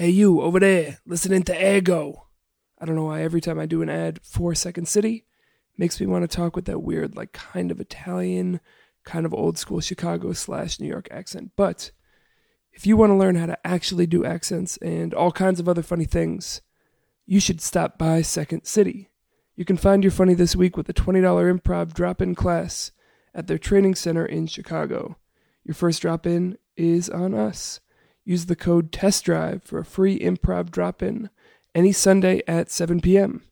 Hey, you over there, listening to AirGo. I don't know why every time I do an ad for Second City, makes me want to talk with that weird, like, kind of Italian, kind of old school Chicago slash New York accent. But if you want to learn how to actually do accents and all kinds of other funny things, you should stop by Second City. You can find your funny this week with a $20 improv drop in class at their training center in Chicago. Your first drop in is on us. Use the code TEST DRIVE for a free improv drop in any Sunday at 7 p.m.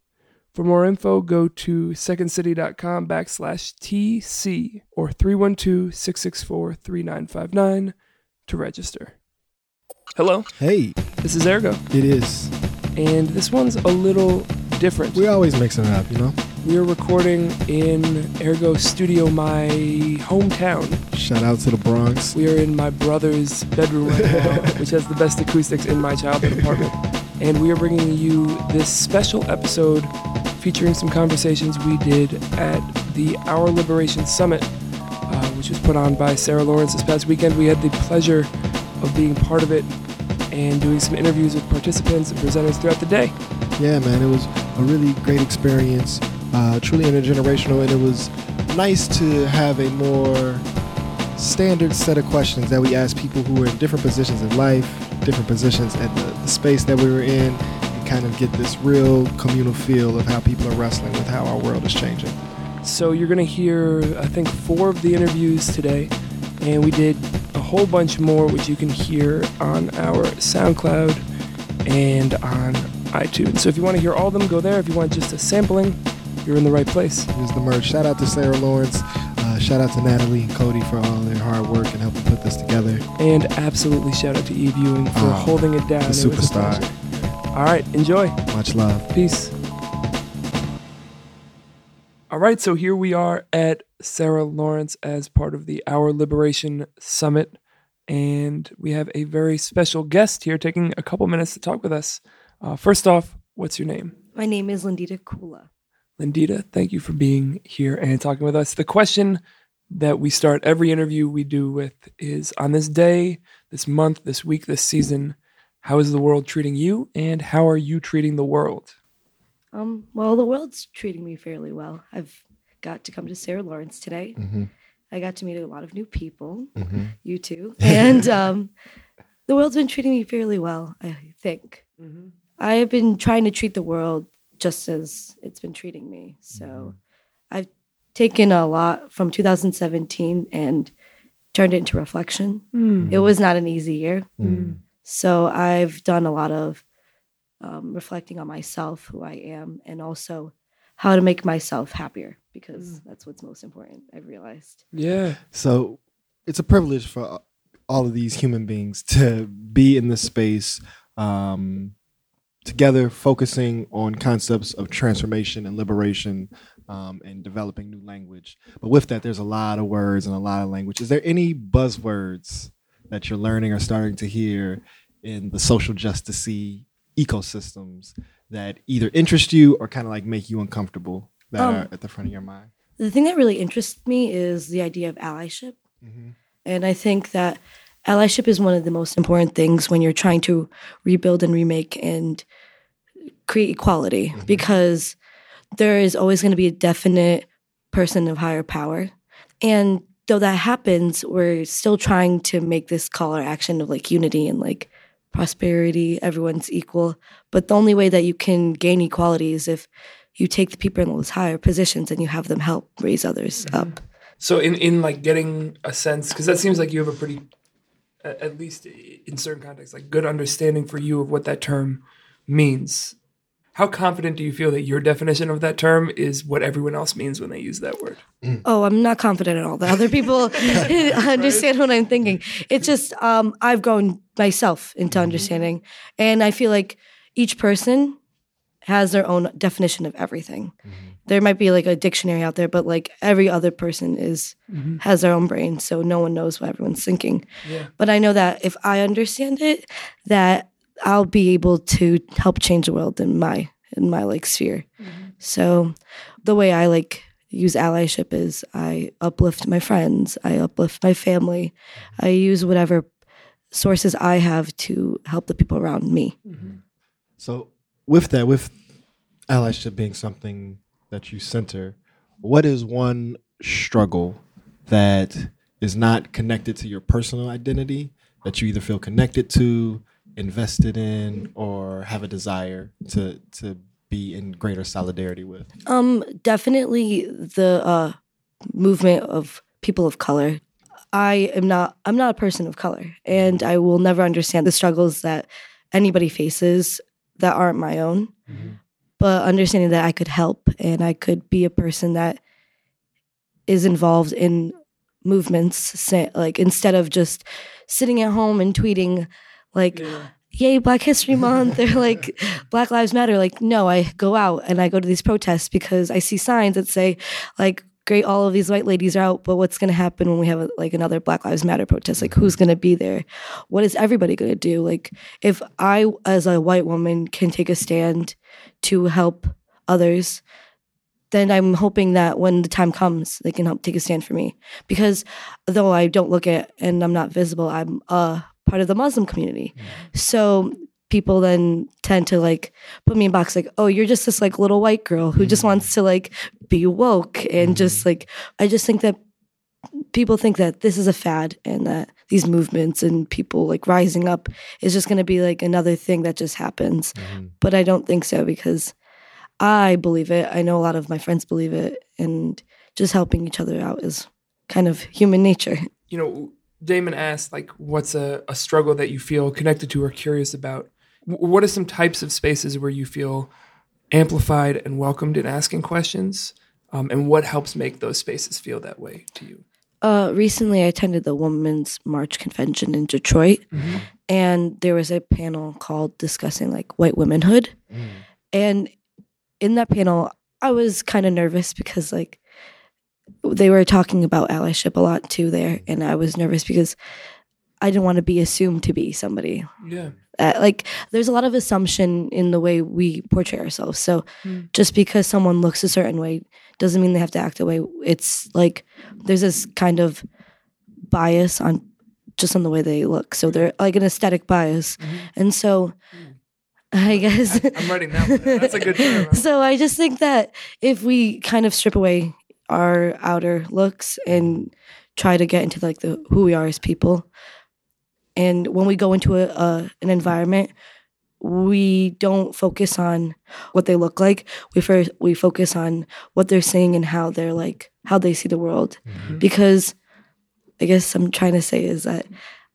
For more info, go to secondcity.com backslash TC or 312 664 3959 to register. Hello, Hey, this is AirGo, it is. and this one's a little different. We always mixing it up, you know? We are recording in AirGo Studio, my hometown. Shout out to the Bronx. We are in my brother's bedroom right now, which has the best acoustics in my childhood apartment. And we are bringing you this special episode featuring some conversations we did at the Our Liberation Summit, uh, which was put on by Sarah Lawrence this past weekend. We had the pleasure of being part of it and doing some interviews with participants and presenters throughout the day. Yeah, man, it was a really great experience, uh, truly intergenerational, and it was nice to have a more standard set of questions that we asked people who were in different positions in life, different positions at the, the space that we were in, and kind of get this real communal feel of how people are wrestling with how our world is changing. So you're going to hear, I think, four of the interviews today, and we did a whole bunch more, which you can hear on our SoundCloud and on iTunes. So if you want to hear all of them, go there. If you want just a sampling, you're in the right place. Here's the merch. Shout out to Sarah Lawrence. Uh, shout out to Natalie and Cody for all their hard work and helping put this together. And absolutely shout out to Eve Ewing for Oh, holding it down. the It was a superstar. All right, enjoy. Much love. Peace. All right, so here we are at Sarah Lawrence as part of the Our Liberation Summit. And we have a very special guest here taking a couple minutes to talk with us. Uh, first off, what's your name? My name is Lindita Kula. Lindita, thank you for being here and talking with us. The question that we start every interview we do with is on this day, this month, this week, this season, how is the world treating you and how are you treating the world? Um, well, the world's treating me fairly well. I've got to come to Sarah Lawrence today. Mm-hmm. I got to meet a lot of new people, Mm-hmm. you too, and um, the world's been treating me fairly well. I think I have been trying to treat the world just as it's been treating me. So I've taken a lot from 2017 and turned it into reflection. Mm. It was not an easy year. Mm. So I've done a lot of um, reflecting on myself, who I am, and also how to make myself happier because that's what's most important. I've realized. Yeah. So it's a privilege for all of these human beings to be in this space um, together, focusing on concepts of transformation and liberation um, and developing new language. But with that, there's a lot of words and a lot of language. Is there any buzzwords that you're learning or starting to hear in the social justice ecosystems that either interest you or kind of like make you uncomfortable that Um, are at the front of your mind? The thing that really interests me is the idea of allyship. And I think that allyship is one of the most important things when you're trying to rebuild and remake and create equality mm-hmm. because there is always going to be a definite person of higher power. And though that happens, we're still trying to make this call or action of like unity and like prosperity, everyone's equal. But the only way that you can gain equality is if you take the people in those higher positions and you have them help raise others mm-hmm. up. So in in like getting a sense because that seems like you have a pretty at least in certain contexts like good understanding for you of what that term means. How confident do you feel that your definition of that term is what everyone else means when they use that word? Oh, I'm not confident at all that other people understand what I'm thinking. It's just um, I've grown myself into understanding, and I feel like each person has their own definition of everything. Mm-hmm. There might be like a dictionary out there, but like every other person is mm-hmm. has their own brain, so no one knows what everyone's thinking. Yeah. But I know that if I understand it, that I'll be able to help change the world in my in my like sphere. Mm-hmm. So the way I like use allyship is I uplift my friends, I uplift my family, I use whatever sources I have to help the people around me. So, with that, with allyship being something that you center, what is one struggle that is not connected to your personal identity that you either feel connected to, invested in, or have a desire to to be in greater solidarity with? Um, definitely the uh, movement of people of color. I am not. I'm not a person of color, and I will never understand the struggles that anybody faces that aren't my own. But understanding that I could help and I could be a person that is involved in movements, like instead of just sitting at home and tweeting, like yay black history month or like black lives matter like no i go out and i go to these protests because i see signs that say like great all of these white ladies are out but what's going to happen when we have a, like another black lives matter protest? Like who's going to be there? What is everybody going to do? Like if i as a white woman can take a stand to help others then i'm hoping that when the time comes they can help take a stand for me. Because though i don't look at and i'm not visible i'm a part of the muslim community. Mm. So people then tend to like put me in box like oh you're just this like little white girl who just mm. wants to like be woke and just mm-hmm. like i just think that people think that this is a fad and that these movements and people like rising up is just going to be like another thing that just happens. Mm-hmm. But i don't think so because i believe it. I know a lot of my friends believe it and just helping each other out is kind of human nature. You know, Damon asked, like, what's a, a struggle that you feel connected to or curious about? W- what are some types of spaces where you feel amplified and welcomed in asking questions? Um, and what helps make those spaces feel that way to you? Uh, recently, I attended the Women's March Convention in Detroit, and there was a panel called discussing like white womanhood. And in that panel, I was kind of nervous because like they were talking about allyship a lot too there, and I was nervous because I didn't want to be assumed to be somebody. Yeah. Uh, like there's a lot of assumption in the way we portray ourselves. So mm. just because someone looks a certain way doesn't mean they have to act a way. It's like there's this kind of bias on just on the way they look. So they're like an aesthetic bias. Mm-hmm. And so mm. I guess I'm writing that one. That's a good term. so I just think that if we kind of strip away our outer looks and try to get into like the who we are as people, and when we go into a, a an environment, we don't focus on what they look like. We first we focus on what they're saying and how they're like how they see the world, mm-hmm. because I guess I'm trying to say is that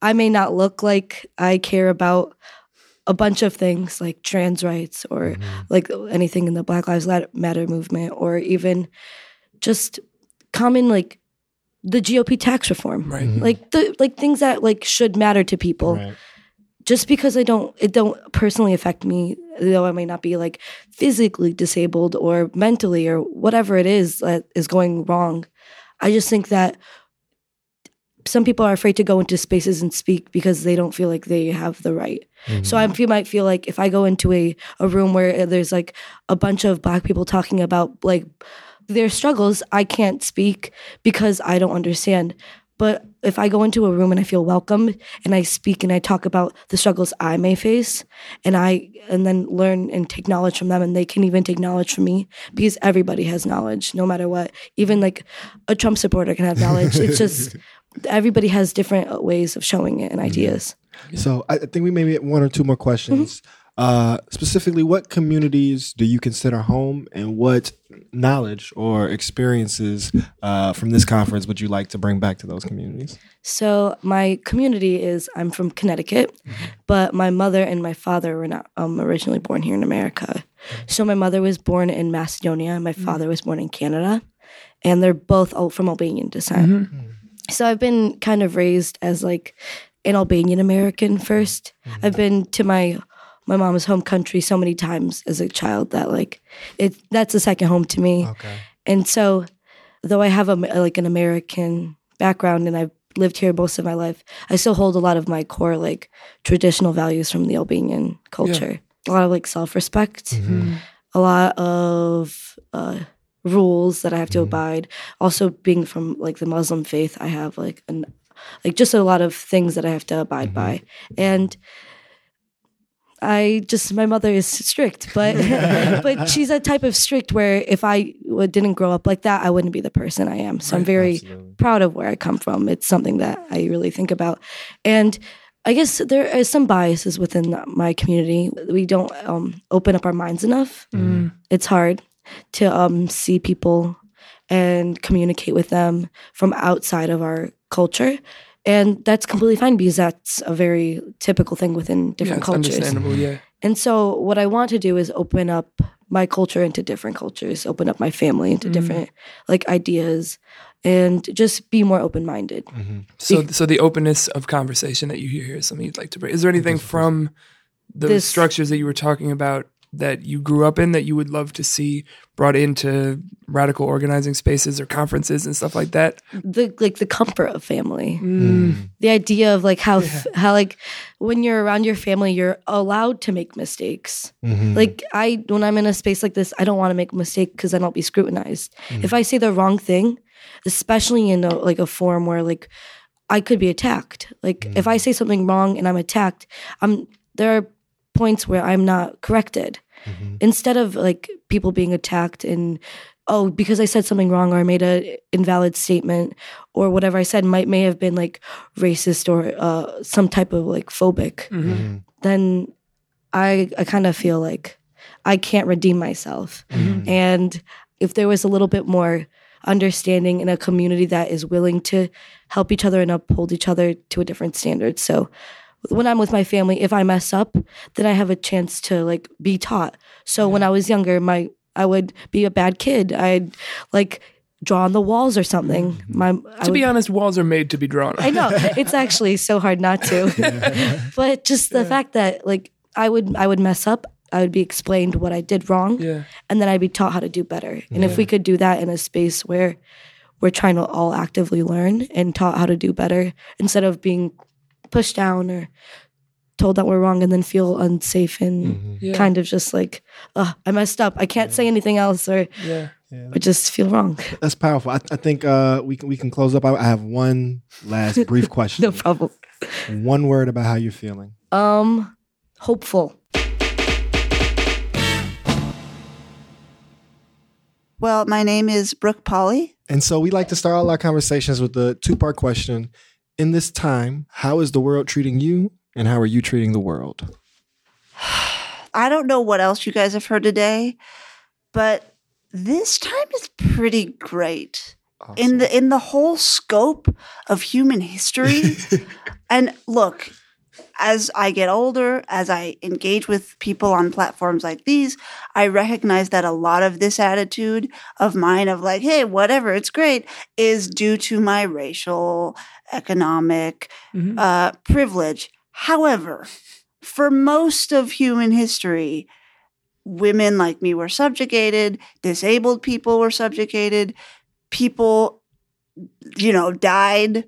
I may not look like I care about a bunch of things like trans rights or mm-hmm. like anything in the Black Lives Matter movement or even just common like the GOP tax reform. Right. Mm-hmm. Like the like things that like should matter to people. Right. Just because I don't it don't personally affect me, though I may not be like physically disabled or mentally or whatever it is that is going wrong. I just think that some people are afraid to go into spaces and speak because they don't feel like they have the right. Mm-hmm. So I feel, might feel like if I go into a, a room where there's like a bunch of black people talking about like their struggles, I can't speak because I don't understand. But if I go into a room and I feel welcome and I speak and I talk about the struggles I may face and I and then learn and take knowledge from them and they can even take knowledge from me because everybody has knowledge no matter what. Even like a Trump supporter can have knowledge. it's just everybody has different ways of showing it and ideas. So I I think we maybe have one or two more questions. Mm-hmm. Uh, specifically, what communities do you consider home, and what knowledge or experiences uh, from this conference would you like to bring back to those communities? So my community is I'm from Connecticut, but my mother and my father were not um, originally born here in America. So my mother was born in Macedonia, my father was born in Canada, and they're both all from Albanian descent. So I've been kind of raised as like an Albanian American 1st i I've been to my my mom's home country so many times as a child that like it that's a second home to me. Okay. And so, though I have a like an American background and I've lived here most of my life, I still hold a lot of my core like traditional values from the Albanian culture. Yeah. A lot of like self respect, Hmm. a lot of uh, rules that I have to abide. Also, being from like the Muslim faith, I have like an, like just a lot of things that I have to abide Mhm. by. And I just my mother is strict, but but she's a type of strict where if I didn't grow up like that, I wouldn't be the person I am. So I'm very Absolutely. proud of where I come from. It's something that I really think about. And I guess there is some biases within my community. We don't um, open up our minds enough. Mm. It's hard to um, see people and communicate with them from outside of our culture. And that's completely fine because that's a very typical thing within different it's cultures. understandable. Yeah. And so, what I want to do is open up my culture into different cultures, open up my family into Mm. different like ideas, and just be more open minded. Mhm. So, so the openness of conversation that you hear here is something you'd like to bring. Is there anything from the This- structures that you were talking about that you grew up in that you would love to see brought into radical organizing spaces or conferences and stuff like that? The like the comfort of family, Mm. the idea of like how f how like when you're around your family, you're allowed to make mistakes. Mhm. Like I, when I'm in a space like this, I don't want to make a mistake because then I don't be scrutinized. If I say the wrong thing, especially in a, like a forum where like I could be attacked. Like if I say something wrong and I'm attacked, I'm there are points where I'm not corrected. Mhm. Instead of like people being attacked and oh because I said something wrong or I made an invalid statement or whatever I said might may have been like racist or uh, some type of like phobic Mhm. Mhm. then I I kind of feel like I can't redeem myself. Mhm. And if there was a little bit more understanding in a community that is willing to help each other and uphold each other to a different standard. So when I'm with my family, if I mess up, then I have a chance to like be taught. So when I was younger, my I would be a bad kid. I'd like draw on the walls or something. My Mm-hmm. To be honest, walls are made to be drawn. I know it's actually so hard not to. but just the fact that like I would I would mess up, I would be explained what I did wrong, Yeah. and then I'd be taught how to do better. And if we could do that in a space where we're trying to all actively learn and taught how to do better instead of being pushed down or told that we're wrong and then feel unsafe and Mhm. Yeah. kind of just like, oh, I messed up. I can't say anything else or, Yeah. or just feel wrong. That's powerful. I, I think uh, we can we can close up. I, I have one last brief question. no problem. One word about how you're feeling. Um, hopeful. Well, my name is Brooke Polly. And so we like to start all our conversations with the two part question. In this time, how is the world treating you, and how are you treating the world? I don't know what else you guys have heard today, but this time is pretty great in the in the whole scope of human history. and look, as I get older, as I engage with people on platforms like these, I recognize that a lot of this attitude of mine of like, hey, whatever, it's great, is due to my racial, economic, Mhm. uh, privilege. However, for most of human history, women like me were subjugated, disabled people were subjugated, people, you know, died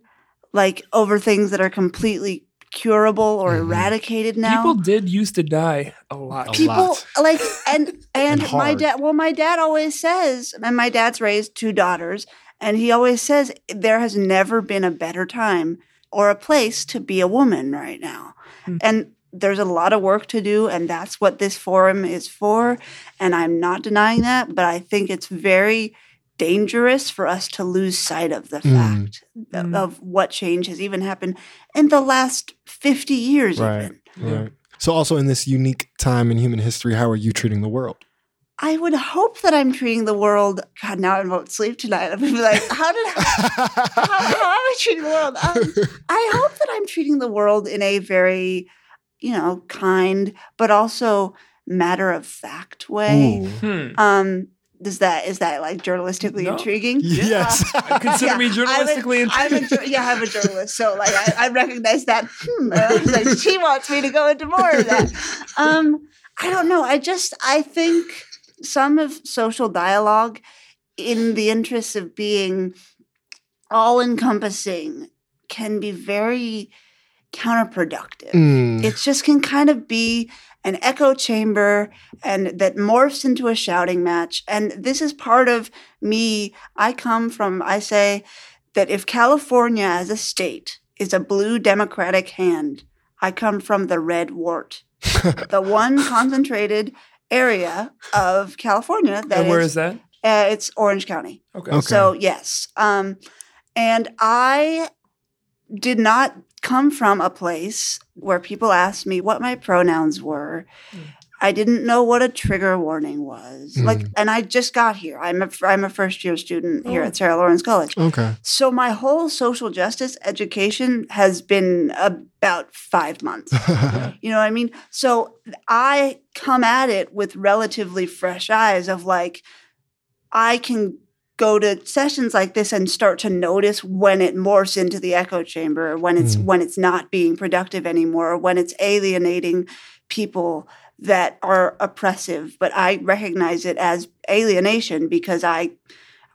like over things that are completely curable or Mhm. eradicated now. People did used to die a lot. A people lot. like and and, And my dad well my dad always says and my dad's raised two daughters and he always says there has never been a better time or a place to be a woman right now Hmm. and there's a lot of work to do and that's what this forum is for and i'm not denying that but i think it's very dangerous for us to lose sight of the Mm. fact Mm. of what change has even happened in the last 50 years Right. even Yeah. Right. So, also in this unique time in human history, how are you treating the world? I would hope that I'm treating the world. God, now I won't sleep tonight. I'm gonna be like, how did how, how am I treating the world? Um, I hope that I'm treating the world in a very, you know, kind but also matter of fact way. Hmm. Um, does that is that like journalistically No. intriguing? Yes. Uh, Consider me I'm a- journalistically I'm a, intrigued. yeah, I'm a journalist, so like I, I recognize that. Hmm, I like, she wants me to go into more of that. Um, I don't know. I just I think some of social dialogue, in the interest of being all encompassing, can be very counterproductive Mm. it just can kind of be an echo chamber and that morphs into a shouting match and this is part of me i come from i say that if california as a state is a blue Democratic hand. I come from the red wart, the one concentrated area of California that and where is- is that? uh, it's Orange County. Okay. Okay. So yes, um, and I did not come from a place where people asked me what my pronouns were. Mm. I didn't know what a trigger warning was. Like, Mm. and I just got here. I'm a I'm a first year student here Oh. at Sarah Lawrence College. Okay. So my whole social justice education has been about five months. You know what I mean? So I come at it with relatively fresh eyes of like, I can go to sessions like this and start to notice when it morphs into the echo chamber, or when it's Mm. when it's not being productive anymore, or when it's alienating people that are oppressive. But I recognize it as alienation because I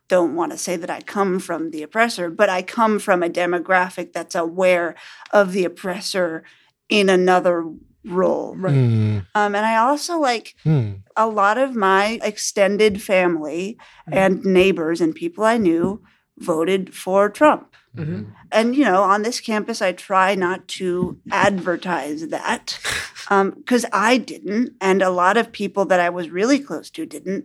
don't want to say that I come from the oppressor, but I come from a demographic that's aware of the oppressor in another role. Right. Mm, Um, and I also like mm, a lot of my extended family Mhm. and neighbors and people I knew voted for Trump. Mhm. And, you know, on this campus, I try not to advertise that because I didn't. And a lot of people that I was really close to didn't.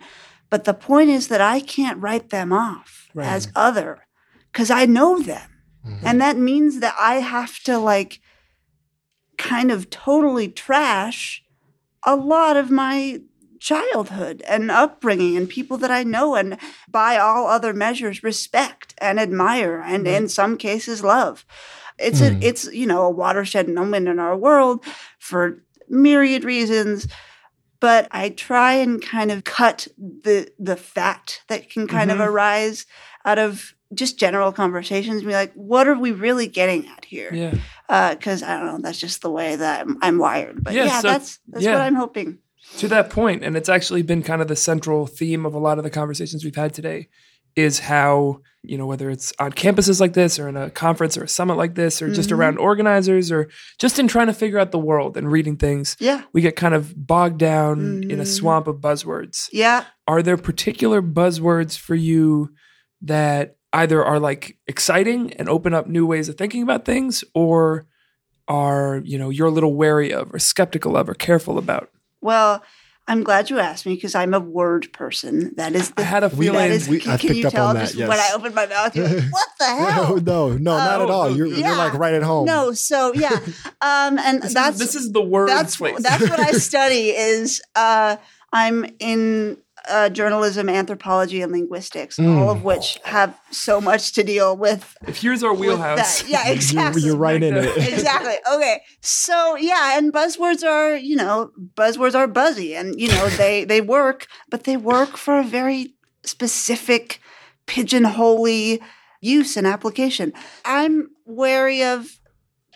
But the point is that I can't write them off Right. as other because I know them. mhm. And that means that I have to like kind of totally trash a lot of my childhood and upbringing and people that I know and by all other measures respect and admire and Right. in some cases love. It's Mm. a it's you know a watershed moment in our world for myriad reasons but I try and kind of cut the the fat that can kind Mhm. of arise out of just general conversations and be like, what are we really getting at here? Yeah. Because I don't know, that's just the way that I'm, I'm wired. But Yeah, yeah, so- that's that's yeah. what I'm hoping. to that point, and it's actually been kind of the central theme of a lot of the conversations we've had today, is how you know whether it's on campuses like this or in a conference or a summit like this or just Mhm. around organizers or just in trying to figure out the world and reading things Yeah, we get kind of bogged down in a Mhm. swamp of buzzwords yeah. are there particular buzzwords for you that either are like exciting and open up new ways of thinking about things or are you know you're a little wary of or skeptical of or careful about Well, I'm glad you asked me because I'm a word person. That is the i had a feeling that is. We- can I can you up tell on that, just yes. when I opened my mouth? You're like, what the hell? no, no, not at Oh, all. You're, yeah. you're like right at home. No, so yeah, um, and this, that's is, this is the word that's place that's what I study. Is uh, I'm in uh, journalism, anthropology, and linguistics, all Mm. of which have so much to deal with. if here's our wheelhouse that. Yeah, You're- exactly. You're, right in it. exactly. Okay. So yeah, and buzzwords are, you know, buzzwords are buzzy and you know, they they work, but they work for a very specific pigeonholy use and application. I'm wary of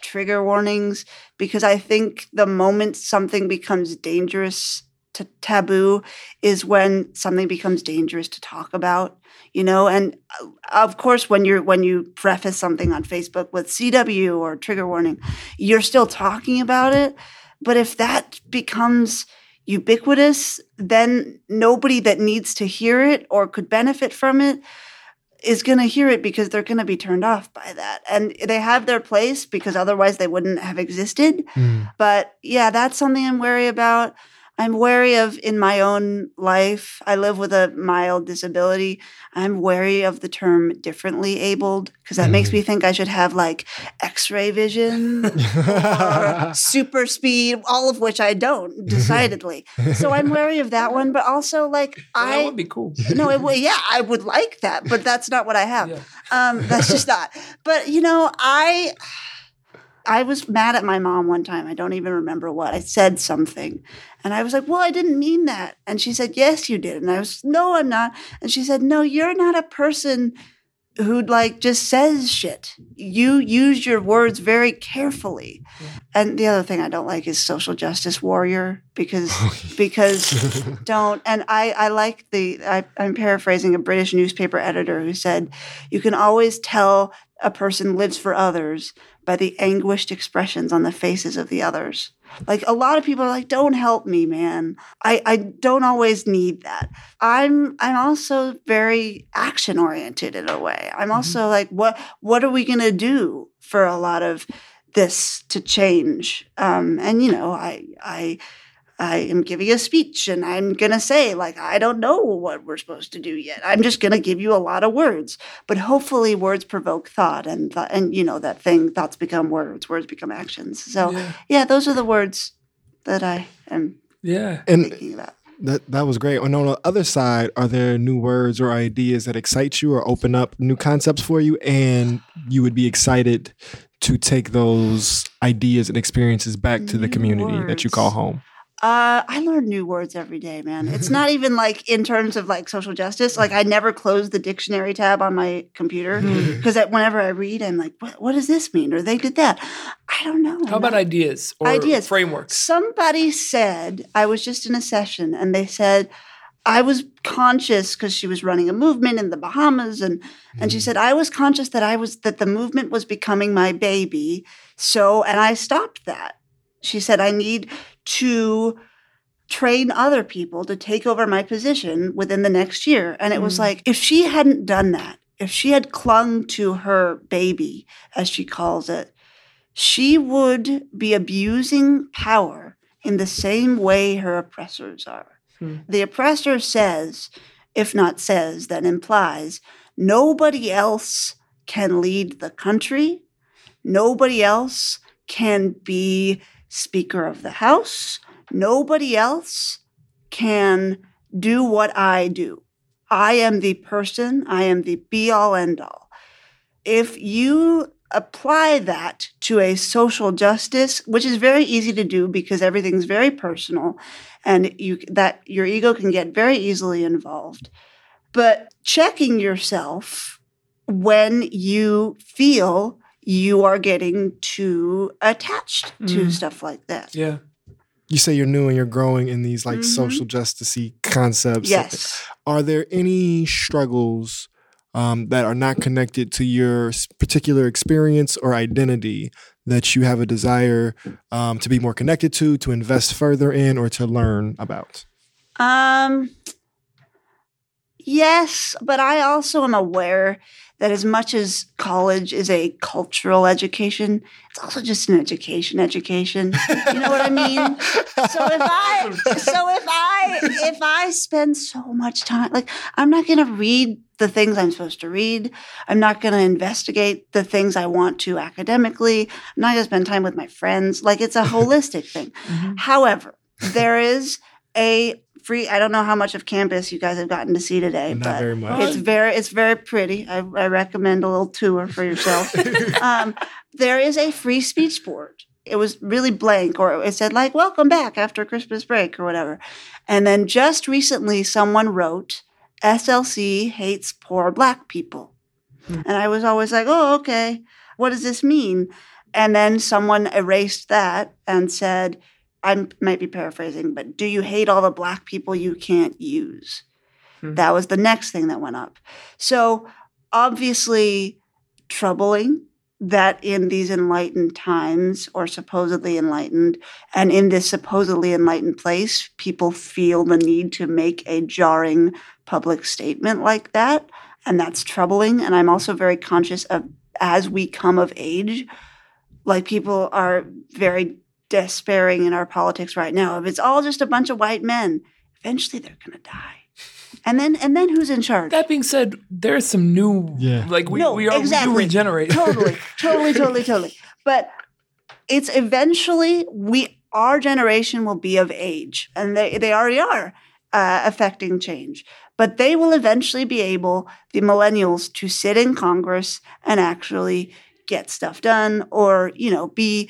trigger warnings because I think the moment something becomes dangerous to taboo is when something becomes dangerous to talk about you know? And uh, of course when you're when you preface something on facebook with cw or trigger warning you're still talking about it. But if that becomes ubiquitous then nobody that needs to hear it or could benefit from it is going to hear it because they're going to be turned off by that. And they have their place because otherwise they wouldn't have existed. Mm, but yeah, that's something I'm wary about. I'm wary of in my own life. I live with a mild disability. I'm wary of the term differently abled because that makes Mhm. me think I should have like x ray vision or super speed, all of which I don't, decidedly. So I'm wary of that one, but also like Well, that I. would be cool No, it, would- yeah, I would like that, but that's not what I have. Yeah. Um, that's just not. But you know, I I was mad at my mom one time. I don't even remember what. I said something. And I was like, Well, I didn't mean that. And she said, Yes, you did. And I was, No, I'm not. And she said, No, you're not a person who like just says shit. You use your words very carefully. Yeah. And the other thing I don't like is social justice warrior because oh, because don't and i i like the I, i'm paraphrasing a british newspaper editor who said you can always tell a person lives for others by the anguished expressions on the faces of the others Like a lot of people are like, don't help me, man. I, I don't always need that. I'm I'm also very action oriented in a way. I'm also mm-hmm. like, what what are we gonna do for a lot of this to change? Um, and you know, I I I am giving a speech and I'm going to say, like, I don't know what we're supposed to do yet. I'm just going to give you a lot of words. But hopefully, words provoke thought and, th- and you know, that thing, thoughts become words, words become actions. So, yeah, yeah those are the words that I am yeah. and thinking about. That, that was great. And on the other side, are there new words or ideas that excite you or open up new concepts for you? And you would be excited to take those ideas and experiences back to the community words. that you call home? Uh, I learn new words every day, man. It's not even like in terms of like social justice. Like I never close the dictionary tab on my computer because mm-hmm. whenever I read, I'm like, what, what, does this mean? Or they did that. I don't know. How about ideas or ideas. frameworks? Somebody said, I was just in a session and they said, I was conscious because she was running a movement in the Bahamas and and she mm. said I was conscious that I was that the movement was becoming my baby. So and I stopped that. She said I need to train other people to take over my position within the next year. And it was mm. like, if she hadn't done that, if she had clung to her baby, as she calls it, she would be abusing power in the same way her oppressors are. Hmm. The oppressor says, if not says, then implies, nobody else can lead the country. Nobody else can be Speaker of the House. Nobody else can do what I do. I am the person, I am the be all end all. If you apply that to a social justice, which is very easy to do because everything's very personal and you that your ego can get very easily involved. But checking yourself when you feel you are getting too attached mm. to stuff like that. Yeah. You say you're new and you're growing in these like mm-hmm. social justicey concepts. Yes. Are there any struggles um, that are not connected to your particular experience or identity that you have a desire um, to be more connected to, to invest further in, or to learn about? Um. Yes, but I also am aware that as much as college is a cultural education, it's also just an education education. You know what I mean? so if I so if I if I spend so much time like I'm not going to read the things I'm supposed to read. I'm not going to investigate the things I want to academically. I'm not going to spend time with my friends. Like it's a holistic thing. Mm-hmm. However, there is a free. I don't know how much of campus you guys have gotten to see today, Not but very much. it's very it's very pretty. I, I recommend a little tour for yourself. um, there is a free speech board. It was really blank, or it said like "Welcome back after Christmas break" or whatever. And then just recently, someone wrote, "SLC hates poor Black people," hmm. and I was always like, "Oh, okay. What does this mean?" And then someone erased that and said I might be paraphrasing, but do you hate all the black people you can't use? Mm-hmm. That was the next thing that went up. So obviously troubling that in these enlightened times or supposedly enlightened and in this supposedly enlightened place people feel the need to make a jarring public statement like that and that's troubling and i'm also very conscious of as we come of age like people are very despairing in our politics right now. If it's all just a bunch of white men, eventually they're going to die. And then and then who's in charge? That being said, there's some new yeah. like we, no, we are exactly. we regenerate. totally. Totally, totally, totally. But it's eventually we our generation will be of age and they, they already are uh, affecting change. But they will eventually be able, the millennials, to sit in Congress and actually get stuff done or, you know, be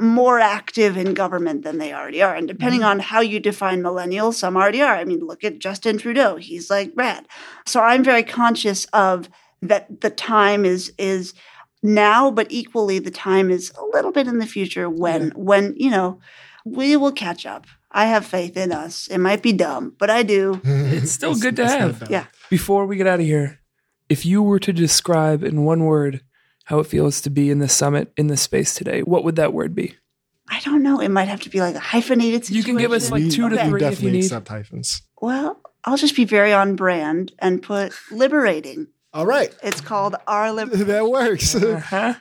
more active in government than they already are. And depending mm-hmm. on how you define millennials, some already are. I mean, look at Justin Trudeau. He's like rad. So I'm very conscious of that the time is is now, but equally the time is a little bit in the future when yeah. when, you know, we will catch up. I have faith in us. It might be dumb, but I do. it's still it's, good to have. Yeah. Before we get out of here, if you were to describe in one word how it feels to be in the summit in this space today, what would that word be? I don't know. It might have to be like a hyphenated You can give us, like, We- two to we three if definitely you need. accept hyphens. Well, I'll just be very on brand and put liberating. All right. It's called our liberation. That works. Uh-huh.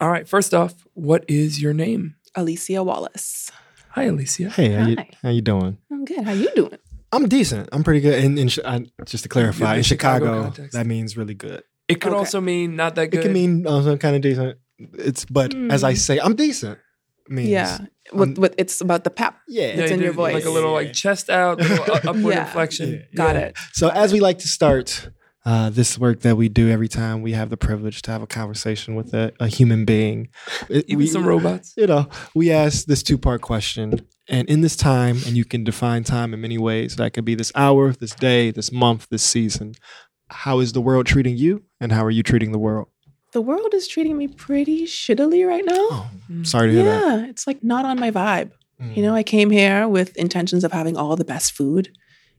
All right. First off, what is your name? Alicia Wallace. Hi, Alicia. Hey, how you, how you doing? I'm good. How you doing? I'm decent. I'm pretty good. And in, Chi- I, just to clarify, the in Chicago Chicago, that means really good. It could Okay. also mean not that good. It can mean also kind of decent. It's but as I Mm. say, I'm decent. Means Yeah. With, with, it's about the pep. yeah. It's in you your do, Like a little like chest out, upward Yeah. inflection. Got Yeah. it. So as we like to start uh, this work that we do every time we have the privilege to have a conversation with a, a human being, it- Even we, some robots. you know, we ask this two part question. And in this time, and you can define time in many ways. That could be this hour, this day, this month, this season. How is the world treating you, and how are you treating the world? The world is treating me pretty shittily right now. Oh, sorry to hear that. yeah. It's like not on my vibe. Mm. You know, I came here with intentions of having all the best food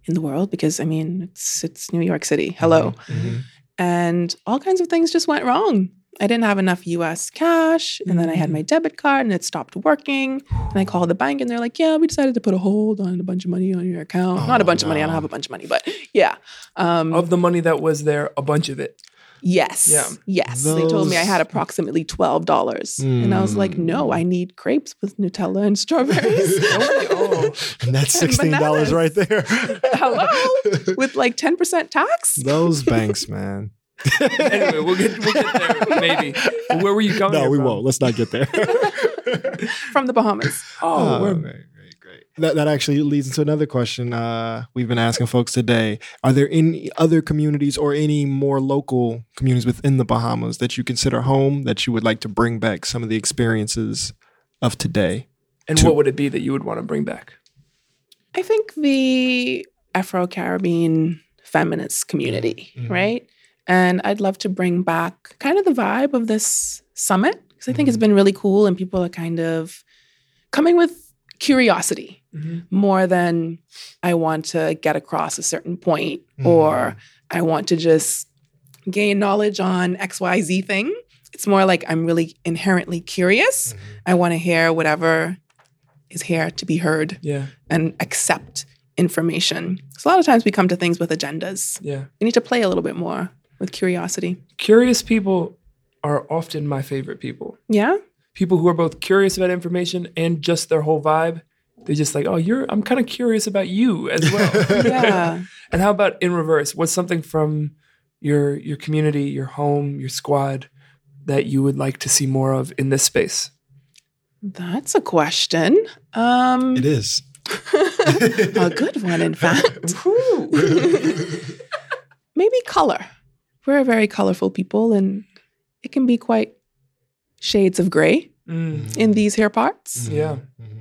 in the world because I mean, it's it's New York City. Hello. Mhm. And all kinds of things just went wrong. I didn't have enough US cash, and then I had my debit card and it stopped working. And I called the bank and they're like, Yeah, we decided to put a hold on a bunch of money on your account. Not a Oh, bunch of money, I don't have a bunch of money, but yeah. Um, Of the money that was there, a bunch of it. yes. Yeah. Yes. They told me I had approximately $12. And I was like, Mm. No, I need crepes with Nutella and strawberries. oh, and that's sixteen dollars bananas. right there. Hello? with like 10% tax? Those banks, man. anyway, we'll get we'll get there maybe. Where were you coming? No, here we from? won't. Let's not get there. From the Bahamas. Oh, Oh, we're- great, great, great. That that actually leads into another question uh, we've been asking folks today. Are there any other communities or any more local communities within the Bahamas that you consider home that you would like to bring back some of the experiences of today? and to- what would it be that you would want to bring back? I think the Afro Caribbean feminist community, Mhm. right? And I'd love to bring back kind of the vibe of this summit because I think it's mm-hmm. been really cool and people are kind of coming with curiosity mm-hmm. more than I want to get across a certain point mm-hmm. or I want to just gain knowledge on XYZ thing. It's more like I'm really inherently curious. I want to hear whatever is here to be heard Yeah, and accept information. So a lot of times we come to things with agendas. yeah. We need to play a little bit more with curiosity. Curious people are often my favorite people. Yeah? People who are both curious about information and just their whole vibe. They're just like, oh, you're. I'm kind of curious about you as well. Yeah. And how about in reverse? What's something from your your community, your home, your squad that you would like to see more of in this space? That's a question. Um It is. a good one, in fact. Maybe color. We're a very colorful people and it can be quite shades of gray Mm, in these hair parts. Yeah.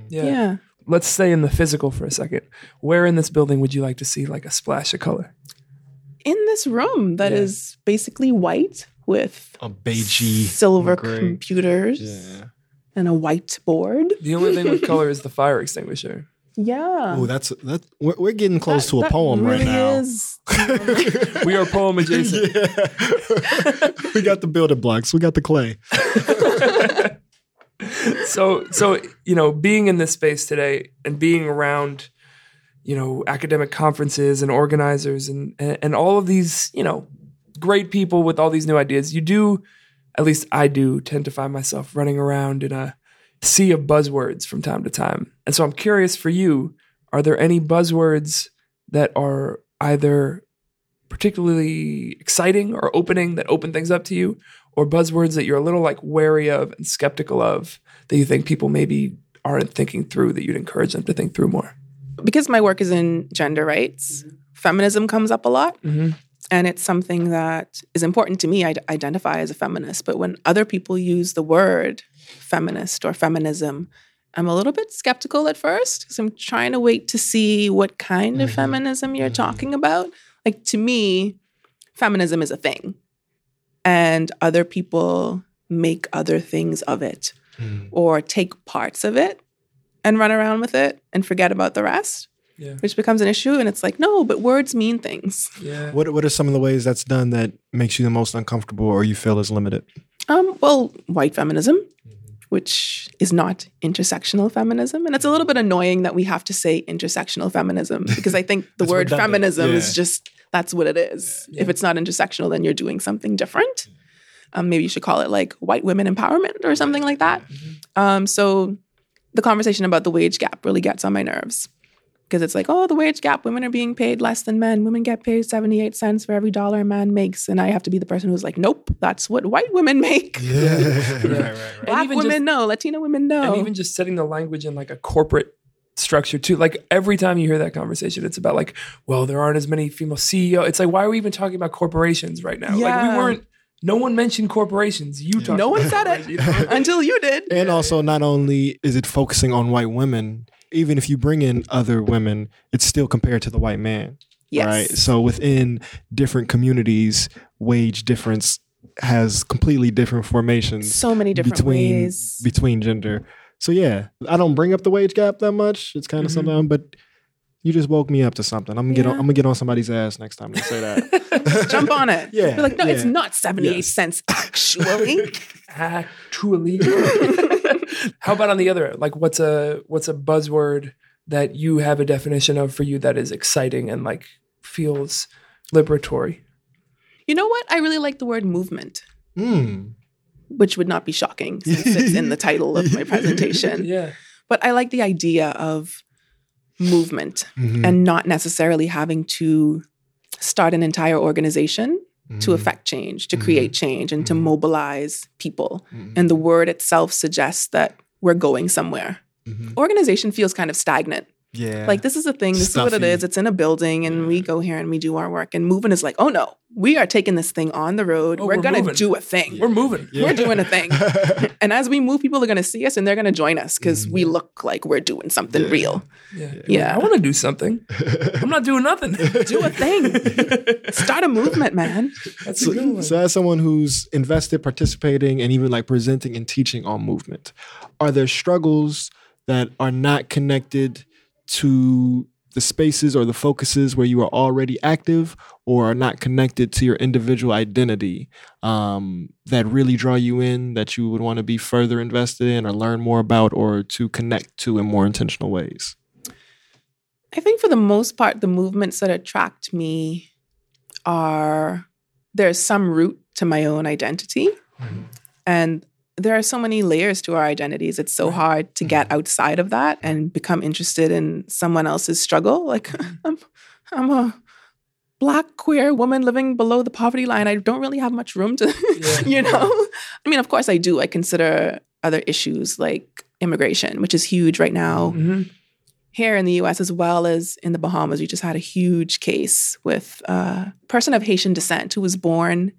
yeah. Yeah. Let's stay in the physical for a second. Where in this building would you like to see like a splash of color? In this room that is Yeah. basically white with A beigey silver gray. computers Yeah. and a whiteboard. The only thing with color is the fire extinguisher. Yeah. Oh, that's that. We're, we're getting close That- to a poem really right now. is- We are poem adjacent. Yeah. we got the building blocks. We got the clay. so so you know being in this space today and being around you know academic conferences and organizers and and, and all of these you know great people with all these new ideas you do at least i do tend to find myself running around in a sea of buzzwords from time to time and so i'm curious for you are there any buzzwords that are either particularly exciting or opening that open things up to you or buzzwords that you're a little like wary of and skeptical of that you think people maybe aren't thinking through that you'd encourage them to think through more? because my work is in gender rights, feminism comes up a lot. Mm-hmm. And it's something that is important to me. I d- identify as a feminist. But when other people use the word feminist or feminism, I'm a little bit skeptical at first because I'm trying to wait to see what kind of Mhm. feminism you're Mhm. talking about. Like to me, feminism is a thing, and other people make other things of it or take parts of it and run around with it and forget about the rest, Yeah. which becomes an issue. And it's like, no, but words mean things. Yeah. What What are some of the ways that's done that makes you the most uncomfortable or you feel is limited? Um, well, white feminism, which is not intersectional feminism. And it's a little bit annoying that we have to say intersectional feminism because I think the word feminism Yeah. is just that's what it is. If it's not intersectional, then you're doing something different. Um, maybe you should call it like white women empowerment or something like that. Um, so the conversation about the wage gap really gets on my nerves because it's like, oh, the wage gap, women are being paid less than men. Women get paid 78 cents for every dollar a man makes. And I have to be the person who's like, nope, that's what white women make. Yeah. right, right, right. Black even women just- know, Latina women know. and even just setting the language in like a corporate structure too. Like every time you hear that conversation, it's about like, well, there aren't as many female CEO. It's like, why are we even talking about corporations right now? Like Yeah. we weren't. No one mentioned corporations. You talked. no one said it corporations, you know? until you did. And also, not only is it focusing on white women, even if you bring in other women, it's still compared to the white man. Yes. Right. So within different communities, wage difference has completely different formations So many different between ways. between gender. So yeah, I don't bring up the wage gap that much. It's kind of Mhm. something, but you just woke me up to something. I'm gonna get on, Yeah. I'm gonna get on somebody's ass next time they say that. Jump on it. Yeah, Be like, no, it's not 78 Yes. cents actually. Actually, how about on the other? Like, what's a what's a buzzword that you have a definition of for you that is exciting and like feels liberatory? you know what? I really like the word movement, Mm. which would not be shocking since it's in the title of my presentation. Yeah, But I like the idea of movement Mhm. and not necessarily having to start an entire organization to Mhm. affect change, to create change, and to Mhm. mobilize people. And the word itself suggests that we're going somewhere. Organization feels kind of stagnant. Yeah. Like this is a thing, this is what it is. It's in a building and we go here and we do our work. And movement is like, oh no, we are taking this thing on the road. Oh, we're, we're gonna moving. do a thing. we're moving. Yeah. We're doing a thing. and as we move, people are gonna see us and they're gonna join us because we mm-hmm. look like we're doing something Yeah. real. Yeah, Yeah. I want to do something. I'm not doing nothing. Do a thing. Start a movement, man. That's a good one. so as someone who's invested, participating, and even like presenting and teaching on movement, are there struggles that are not connected to the spaces or the focuses where you are already active or are not connected to your individual identity um, that really draw you in that you would want to be further invested in or learn more about or to connect to in more intentional ways? I think for the most part, the movements that attract me are there's some root to my own identity. And there are so many layers to our identities. It's so hard to get outside of that and become interested in someone else's struggle. Like I'm I'm a black queer woman living below the poverty line. I don't really have much room to Yeah. you know. I mean, of course I do. I consider other issues like immigration, which is huge right now Mhm. here in the US as well as in the Bahamas. We just had a huge case with a person of Haitian descent who was born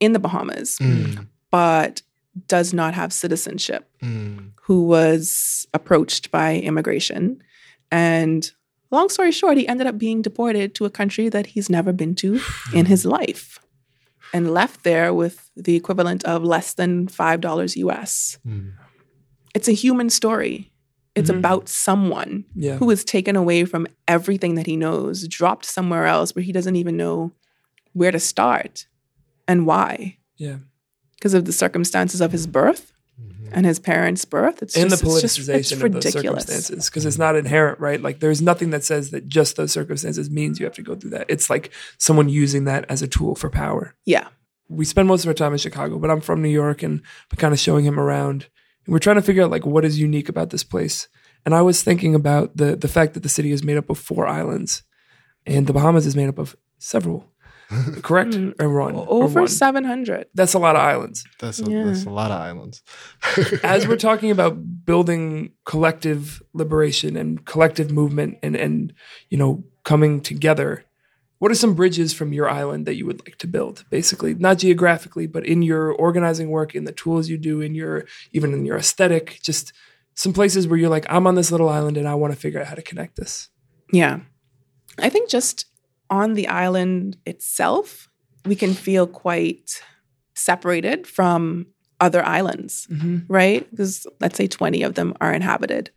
in the Bahamas, Mm, but does not have citizenship, mm, who was approached by immigration. And long story short, he ended up being deported to a country that he's never been to in his life and left there with the equivalent of less than $5 US. mm. It's a human story. It's Mhm. about someone Yeah, who was taken away from everything that he knows, dropped somewhere else where he doesn't even know where to start and why. yeah. Because of the circumstances of his birth mm-hmm. and his parents' birth. It's and just, the it's just- politicization it's of those circumstances because it's not inherent, right? Like there's nothing that says that just those circumstances means you have to go through that. It's like someone using that as a tool for power. Yeah. We spend most of our time in Chicago, but I'm from New York and we're kind of showing him around. And we're trying to figure out like what is unique about this place. And I was thinking about the the fact that the city is made up of four islands, and the Bahamas is made up of several. Correct Mm, or wrong? or Over one? 700. That's a lot of islands. That's, a, Yeah. that's a lot of islands. as we're talking about building collective liberation and collective movement and and you know coming together what are some bridges from your island that you would like to build basically not geographically but in your organizing work in the tools you do in your even in your aesthetic just some places where you're like i'm on this little island and i want to figure out how to connect this Yeah. I think just on the island itself, we can feel quite separated from other islands, mm-hmm. right? Because let's say 20 of them are inhabited.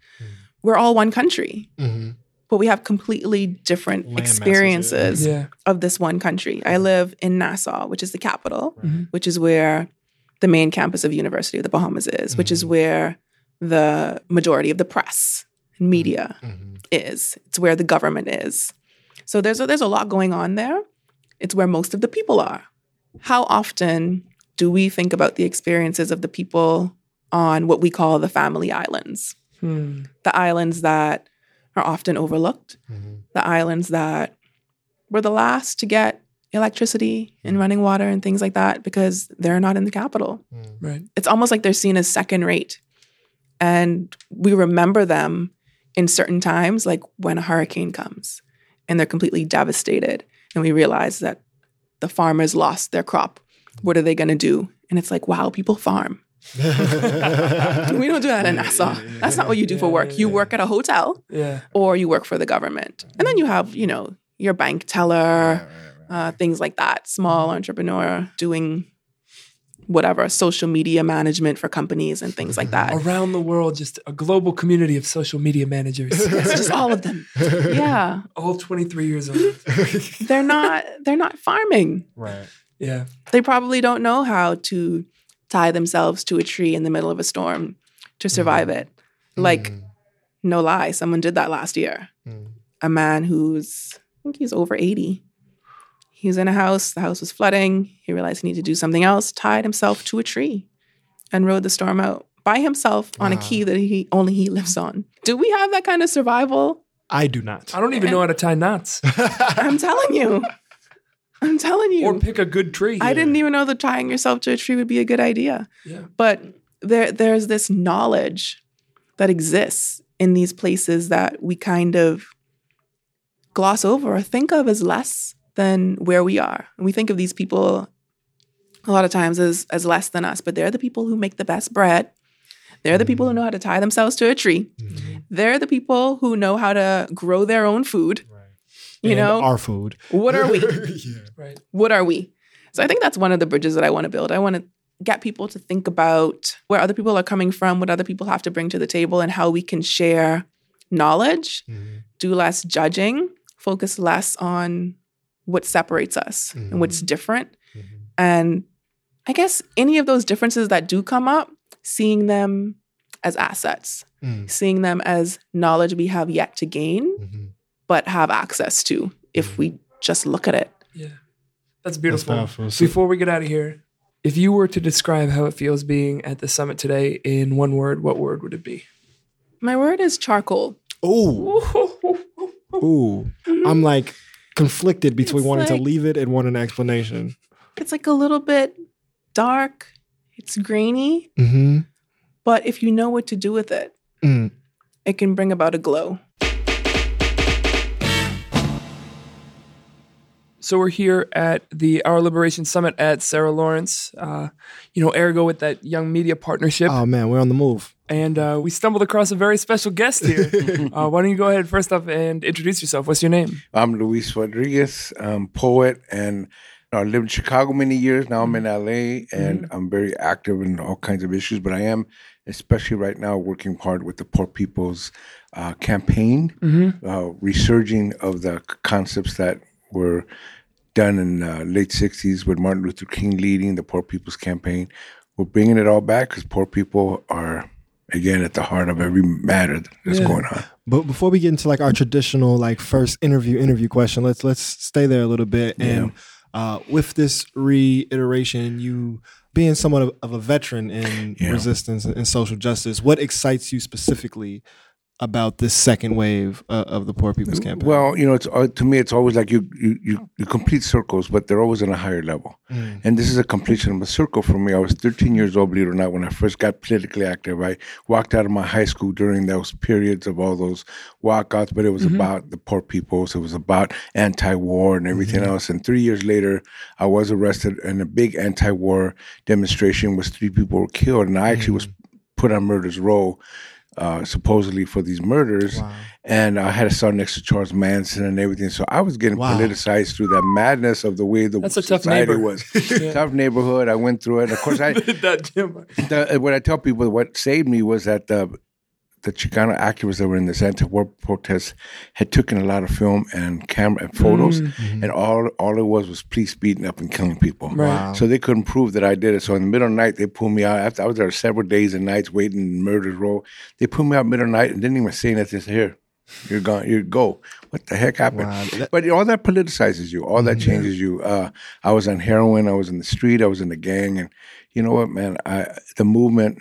We're all one country, hmm but we have completely different Land experiences yeah of this one country. I live in Nassau, which is the capital, Mhm. which is where the main campus of University of the Bahamas is, which is where the majority of the press and media is. It's where the government is. So there's a, there's a lot going on there. It's where most of the people are. How often do we think about the experiences of the people on what we call the family islands? Hmm. The islands that are often overlooked, mm-hmm. the islands that were the last to get electricity and mm. running water and things like that because they're not in the capital mm. Right. it's almost like they're seen as second rate. And we remember them in certain times, like when a hurricane comes and they're completely devastated. And we realize that the farmers lost their crop. What are they going to do? And it's like, wow, people farm. we don't do that in Nassau. That's not what you do for work. You work at a hotel Yeah. or you work for the government. And then you have, you know, your bank teller, uh, things like that, small entrepreneur doing whatever, social media management for companies and things like that. Around the world, just a global community of social media managers. It's just all of them. Yeah. All 23 years old. They're not they're not farming. Right. Yeah. They probably don't know how to tie themselves to a tree in the middle of a storm to mm-hmm. survive it. Like mm-hmm. no lie, someone did that last year. Mm. A man who's I think he's over 80. He was in a house, the house was flooding. He realized he needed to do something else, tied himself to a tree and rode the storm out by himself on a key that he only he lives on. Do we have that kind of survival? I do not. I don't even know how to tie knots I'm telling you. I'm telling you. or pick a good tree. I didn't even know that tying yourself to a tree would be a good idea. Yeah. But there there's this knowledge that exists in these places that we kind of gloss over or think of as less than where we are. And we think of these people a lot of times as as less than us, but they're the people who make the best bread. They're the people who mm-hmm. know how to tie themselves to a tree. Mm-hmm. They're the people who know how to grow their own food. You And know, our food. what are we? Right. what are we? So I think that's one of the bridges that I want to build. I want to get people to think about where other people are coming from, what other people have to bring to the table, and how we can share knowledge, mm-hmm. do less judging, focus less on what separates us and what's mm-hmm. different. Mm-hmm. And I guess any of those differences that do come up, seeing them as assets, Mm. seeing them as knowledge we have yet to gain, mm-hmm. but have access to if we just look at it. Yeah. That's beautiful. powerful. Before we get out of here, if you were to describe how it feels being at the summit today in one word, what word would it be? My word is charcoal. Ooh. Ooh. I'm like conflicted between It's wanting to leave it and want an explanation. It's like a little bit dark, it's grainy, Mm-hmm. but if you know what to do with it, Mm. it can bring about a glow. So we're here at the Our Liberation Summit at Sarah Lawrence, uh, you know, AirGo with that young media partnership. Oh man, we're on the move. and uh, we stumbled across a very special guest here. uh, why don't you go ahead first up and introduce yourself? What's your name? I'm Luis Rodriguez, I'm poet, and I lived in Chicago many years. Now I'm in LA, and I'm very active in all kinds of issues. But I am, especially right now, working hard with the Poor People's uh, campaign, uh, resurging of the concepts that were done in uh, late '60s with Martin Luther King leading the Poor People's Campaign. We're bringing it all back because poor people are again at the heart of every matter that's Yeah. going on. But before we get into like our traditional like first interview interview question, let's let's stay there a little bit. And uh, with this reiteration, you being somewhat of, of a veteran in Yeah. resistance and social justice, what excites you specifically about this second wave uh, of the Poor People's Campaign? Well, you know, it's uh, to me, it's always like you, you you you complete circles, but they're always on a higher level. Mm. And this is a completion of a circle for me. I was 13 years old, believe it or not, when I first got politically active. I walked out of my high school during those periods of all those walkouts, but it was about the poor peoples. It was about anti-war and everything else. And three years later, I was arrested in a big anti-war demonstration. Was three people were killed, and I actually was put on murder's row. Uh, supposedly for these murders, and I had a son next to Charles Manson and everything. So I was getting Wow. politicized through that madness of the way the That's a tough society neighbor. was. Tough neighborhood. I went through it. Of course, I that Jim. the, what I tell people what saved me was that the the Chicano activists that were in this anti-war protest had taken a lot of film and camera and photos, mm. mm-hmm. and all all it was was police beating up and killing people. Right. So they couldn't prove that I did it. So in the middle of the night, they pulled me out. After I was there several days and nights waiting in murder's row, they pulled me out middle of the night and didn't even say anything. Said, Here, you're gone. You go. What the heck happened? Wow, that- but all that politicizes you. All that mm-hmm. changes you. Uh, I was on heroin. I was in the street. I was in the gang, and you know what, man? I the movement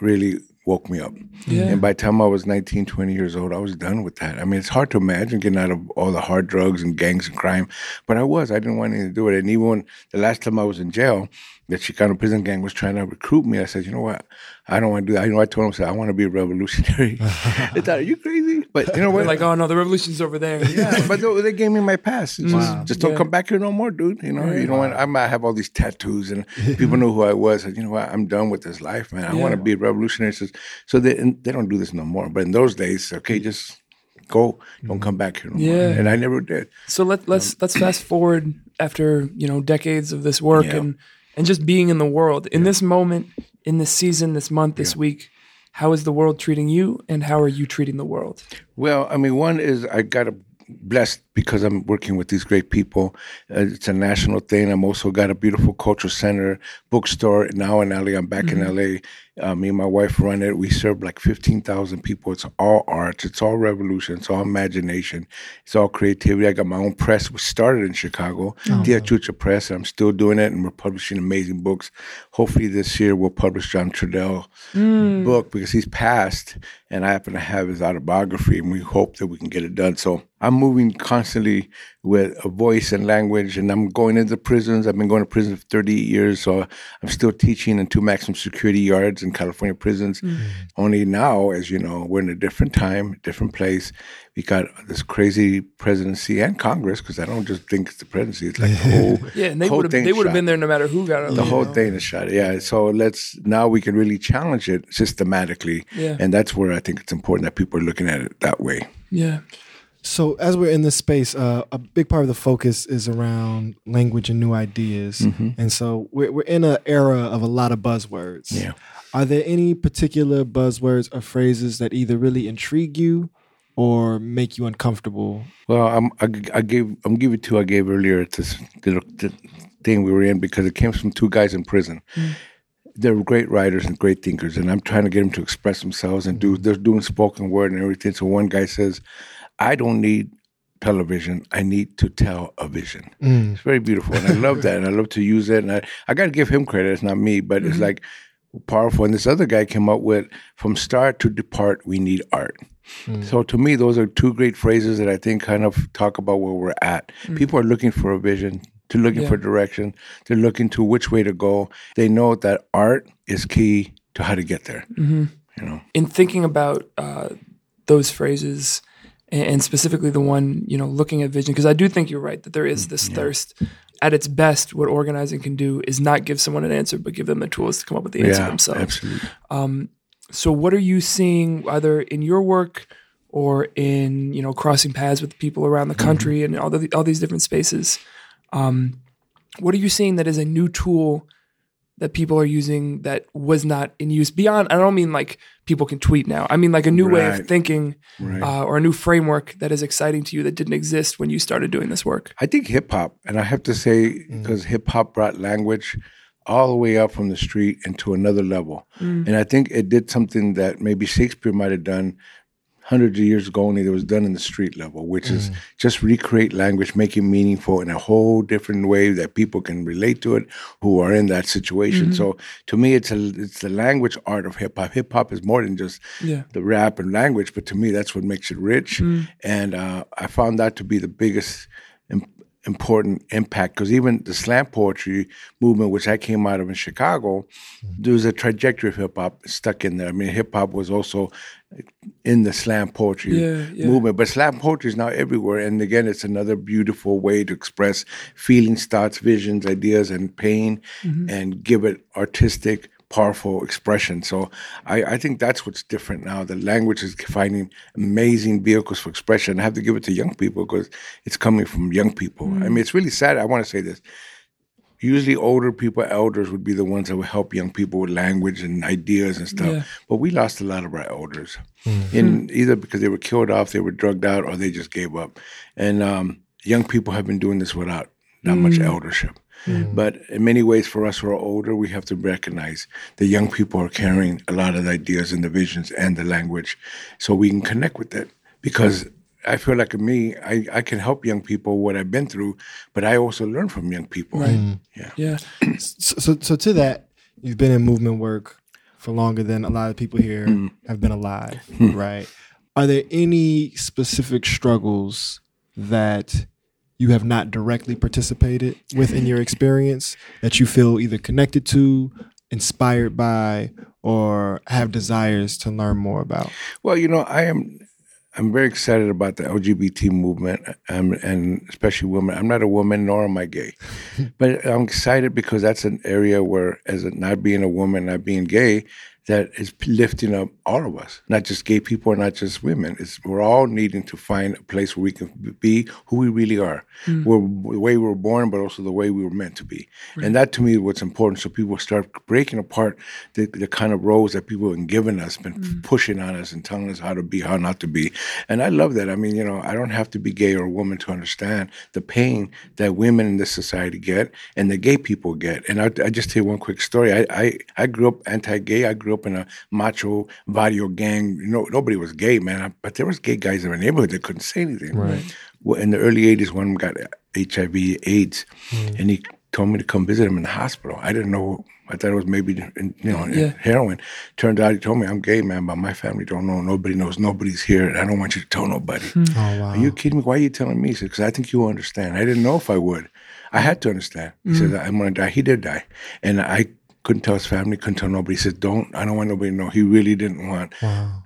really woke me up. Yeah. And by the time I was 19, 20 years old, I was done with that. I mean, it's hard to imagine getting out of all the hard drugs and gangs and crime, but I was. I didn't want anything to do with it. And even when the last time I was in jail, the Chicano prison gang was trying to recruit me. I said, you know what? I don't want to do that. You know, I told them, I said, I want to be a revolutionary. they thought, are you crazy? But you know what? Like, oh no, the revolution's over there. Yeah, but they, they gave me my pass. It's just, Wow. just don't Yeah. come back here no more, dude. You know, you know what? I might have all these tattoos, and people know who I was. And you know what? I'm done with this life, man. I want to be a revolutionary. So, so they and they don't do this no more. But in those days, okay, just go, don't mm-hmm. come back here no more. Yeah. And I never did. So let let's um, let's fast forward after you know decades of this work Yeah. and and just being in the world in this moment, in this season, this month, this week. How is the world treating you, and how are you treating the world? Well, I mean, one is I got a blessed because I'm working with these great people. Uh, it's a national thing. I'm also got a beautiful cultural center, bookstore now in LA. I'm back in LA. Uh, me and my wife run it. We serve like 15,000 people. It's all art. It's all revolution. It's all imagination. It's all creativity. I got my own press. We started in Chicago, Tia Chucha Press. And I'm still doing it, and we're publishing amazing books. Hopefully this year we'll publish John Trudell book because he's passed, and I happen to have his autobiography, and we hope that we can get it done. So I'm moving constantly with a voice and language, and I'm going into prisons. I've been going to prison for 38 years, so I'm still teaching in two maximum security yards in California prisons. Mm. Only now, as you know, we're in a different time, different place. We got this crazy presidency and Congress, because I don't just think it's the presidency; it's like the whole Yeah, and they whole would have thing they would have been there no matter who got the elected. whole thing is shot. Yeah. So let's now we can really challenge it systematically. Yeah. And that's where I think it's important that people are looking at it that way. Yeah, So as we're in this space, uh, a big part of the focus is around language and new ideas, Mm-hmm. and so we're we're in an era of a lot of buzzwords. Yeah. Are there any particular buzzwords or phrases that either really intrigue you or make you uncomfortable? Well, I'm, I, I gave I'm giving two I gave earlier to this the, the thing we were in because it came from two guys in prison. They're great writers and great thinkers, and I'm trying to get them to express themselves and do. They're doing spoken word and everything. So one guy says, "I don't need television. I need to tell a vision." Mm. It's very beautiful, and I love that, and I love to use it. And I, I got to give him credit. It's not me, but it's mm-hmm. like powerful. And this other guy came up with, "From start to depart, we need art." Mm. So to me, those are two great phrases that I think kind of talk about where we're at. Mm. People are looking for a vision. They're looking Yeah. for direction. They're looking to which way to go. They know that art is key to how to get there. Mm-hmm. You know. in thinking about uh, those phrases and, specifically the one you know looking at vision because I do think you're right that there is this mm-hmm. thirst. At its best, what organizing can do is not give someone an answer, but give them the tools to come up with the answer Yeah, themselves. absolutely. Um, so, what are you seeing either in your work or in you know crossing paths with people around the mm-hmm. country and all the, all these different spaces? Um, what are you seeing that is a new tool that people are using that was not in use beyond? I don't mean like people can tweet now. I mean like a new way of thinking Right. uh, or a new framework that is exciting to you that didn't exist when you started doing this work. I think hip hop, and I have to say, because hip hop brought language all the way up from the street into another level. And I think it did something that maybe Shakespeare might have done hundreds of years ago, only that was done in the street level, which is mm. just recreate language, make it meaningful in a whole different way that people can relate to it who are in that situation. Mm-hmm. So to me, it's a it's the language art of hip hop. Hip hop is more than just Yeah. the rap and language, but to me, that's what makes it rich. Mm. And uh, I found that to be the biggest important impact because even the slam poetry movement, which I came out of in Chicago, mm. there was a trajectory of hip hop stuck in there. I mean, hip hop was also in the slam poetry Yeah, yeah. movement, but slam poetry is now everywhere. And again, it's another beautiful way to express feelings, thoughts, visions, ideas, and pain, Mm-hmm. and give it artistic. Powerful expression. So I, I think that's what's different now. The language is finding amazing vehicles for expression. I have to give it to young people because it's coming from young people. I Mm. mean, it's really sad. I want to say this. Usually older people, elders would be the ones that would help young people with language and ideas and stuff. Yeah. But we lost a lot of our elders, mm-hmm. in either because they were killed off, they were drugged out, or they just gave up. And um, young people have been doing this without that much mm-hmm. eldership. Mm-hmm. But in many ways, for us who are older, we have to recognize that young people are carrying a lot of the ideas and the visions and the language, so we can connect with it. Because I feel like me, I, I can help young people what I've been through, but I also learn from young people. Right. Mm. Yeah. Yeah. So, so, so to that, you've been in movement work for longer than a lot of people here hmm. have been alive, hmm. right? Are there any specific struggles that you have not directly participated with in your experience that you feel either connected to, inspired by, or have desires to learn more about? Well, you know, I am. I'm very excited about the LGBT movement, um, and especially women. I'm not a woman, nor am I gay, but I'm excited because that's an area where, as a, not being a woman, not being gay, that is lifting up all of us, not just gay people, not just women. It's we're all needing to find a place where we can be who we really are, mm. we're, the way we were born, but also the way we were meant to be. And that to me is what's important. So people start breaking apart the, the kind of roles that people have been giving us, been mm. pushing on us and telling us how to be, how not to be. And I love that. I mean, you know, I don't have to be gay or a woman to understand the pain that women in this society get and the gay people get. And I, I just tell you one quick story. I, I, I grew up anti-gay. I grew up in a macho barrio gang. You know, nobody was gay, man. I, but there was gay guys in our neighborhood that couldn't say anything. Right. Well, in the early '80s, one got HIV, AIDS, hmm. and he told me to come visit him in the hospital. I didn't know. I thought it was maybe you know Yeah. heroin. Turned out he told me I'm gay, man, but my family don't know. Nobody knows. Nobody's here. and I don't want you to tell nobody. Hmm. Oh wow! Are you kidding me? Why are you telling me? He said, because I think you'll understand. I didn't know if I would. I had to understand. He said, hmm. I'm going to die. He did die. And I couldn't tell his family, couldn't tell nobody. He said, don't, I don't want nobody to know. He really didn't want.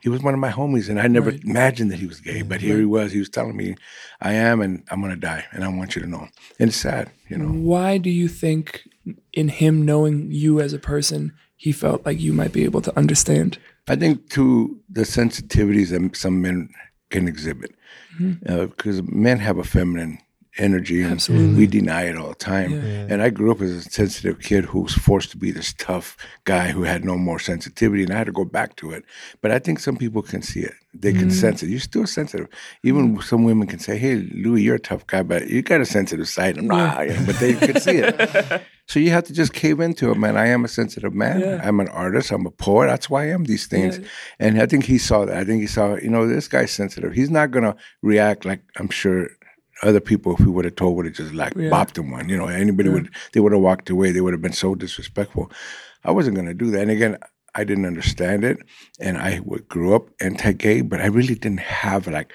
He was one of my homies, and I never Right. imagined that he was gay. But here he was. He was telling me, I am, and I'm going to die, and I want you to know. And it's sad, you know. Why do you think, in him knowing you as a person, he felt like you might be able to understand? I think to the sensitivities that some men can exhibit, mm-hmm. uh, because men have a feminine energy, and Absolutely. we deny it all the time. Yeah. And I grew up as a sensitive kid who was forced to be this tough guy who had no more sensitivity, and I had to go back to it. But I think some people can see it; they can mm-hmm. sense it. You're still sensitive. Even mm-hmm. some women can say, "Hey, Louis, you're a tough guy, but you got a sensitive side." I'm not, but they can see it. So you have to just cave into it, man. I am a sensitive man. Yeah. I'm an artist. I'm a poet. That's why I am these things. Yeah. And I think he saw that. I think he saw, you know, this guy's sensitive. He's not gonna react like I'm sure other people, if we would have told, would have just like Yeah. bopped him one. You know, anybody would they would have walked away. They would have been so disrespectful. I wasn't gonna do that. And again, I didn't understand it, and I grew up anti-gay, but I really didn't have like.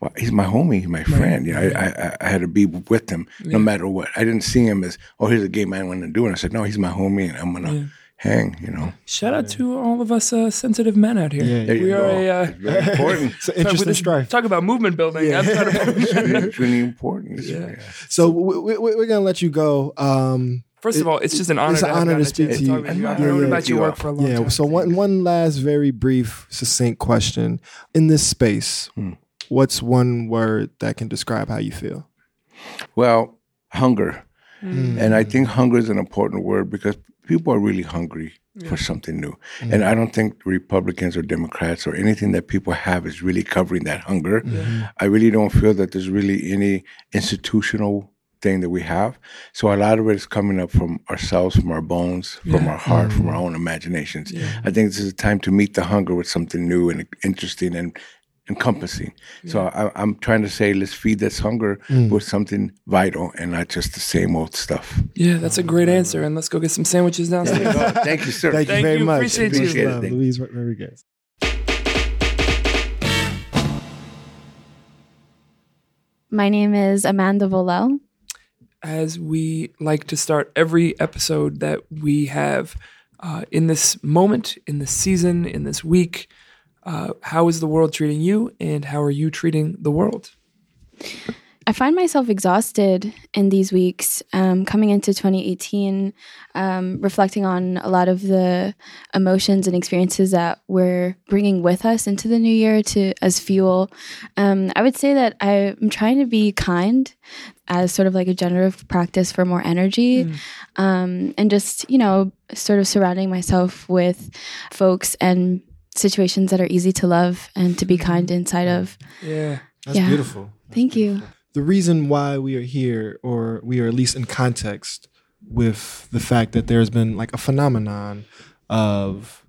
Well, he's my homie, he's my friend. You know, I, I, I had to be with him no matter what. I didn't see him as, oh, here's a gay man wanting to do it. I said, no, he's my homie, and I'm gonna hang. You know, Shout out to all of us uh, sensitive men out here. Yeah, There you we are go. a. Uh, very important. It's an interesting with- strife. Talk about movement building. I'm trying really, important. Yeah. yeah. So we, we, we're gonna let you go. Um, First of all, it's just an honor. It's an to honor to speak chance to you. talk with you. I've Yeah, known yeah. about your work for a long yeah. time. So one one last very brief, succinct question in this space. Hmm. What's one word that can describe how you feel? Well, hunger. Mm. And I think hunger is an important word because people are really hungry for something new. Mm. And I don't think Republicans or Democrats or anything that people have is really covering that hunger. I really don't feel that there's really any institutional thing that we have. So a lot of it is coming up from ourselves, from our bones, from our heart, from mm. our own imaginations. I think this is a time to meet the hunger with something new and interesting and encompassing. So I, I'm trying to say, let's feed this hunger with something vital and not just the same old stuff. Yeah, that's a great answer. And let's go get some sandwiches downstairs. Thank you, sir. Thank, Thank you very you. much. Appreciate you. Peace and Appreciate it. love. Thank you. Luis Rodriguez. My name is Amanda Volel. As we like to start every episode that we have uh, in this moment, in this season, in this week, uh, how is the world treating you, and how are you treating the world? I find myself exhausted in these weeks, um, coming into 2018, um, reflecting on a lot of the emotions and experiences that we're bringing with us into the new year to as fuel. Um, I would say that I'm trying to be kind as sort of like a generative practice for more energy, um, and just you know, sort of surrounding myself with folks and situations that are easy to love and to be kind inside of. Yeah. That's Yeah. beautiful. Thank you. the reason why we are here, or we are at least in context with the fact that there's been like a phenomenon of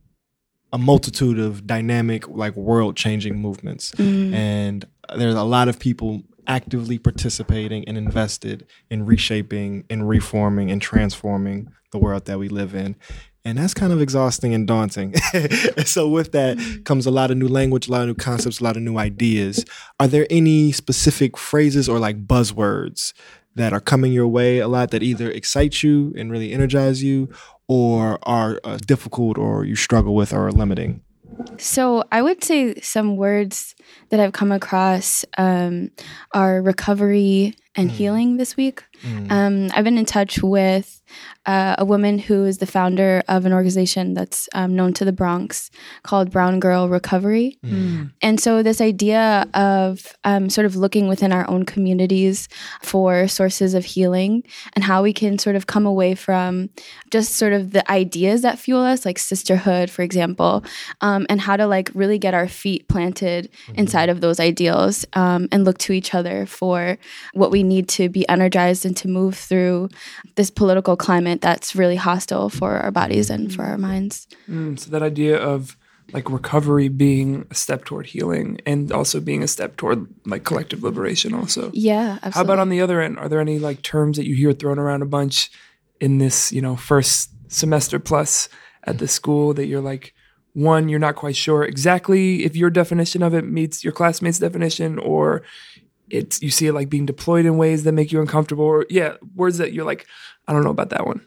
a multitude of dynamic, like world changing movements. Mm. And there's a lot of people actively participating and invested in reshaping and reforming and transforming the world that we live in. And that's kind of exhausting and daunting. so, with that comes a lot of new language, a lot of new concepts, a lot of new ideas. Are there any specific phrases or like buzzwords that are coming your way a lot that either excite you and really energize you or are uh, difficult or you struggle with or are limiting? So I would say some words that I've come across um, are recovery and healing this week. Um, I've been in touch with uh, a woman who is the founder of an organization that's um, known to the Bronx called Brown Girl Recovery. And so, this idea of um, sort of looking within our own communities for sources of healing and how we can sort of come away from just sort of the ideas that fuel us, like sisterhood, for example, um, and how to like really get our feet planted inside of those ideals um, and look to each other for what we need to be energized and to move through this political climate that's really hostile for our bodies and for our minds. Mm, so that idea of like recovery being a step toward healing and also being a step toward like collective liberation also. Yeah, absolutely. How about on the other end? Are there any like terms that you hear thrown around a bunch in this, you know, first semester plus at the school that you're like, one, you're not quite sure exactly if your definition of it meets your classmates' definition, or it's you see it like being deployed in ways that make you uncomfortable, or yeah, words that you're like, I don't know about that one.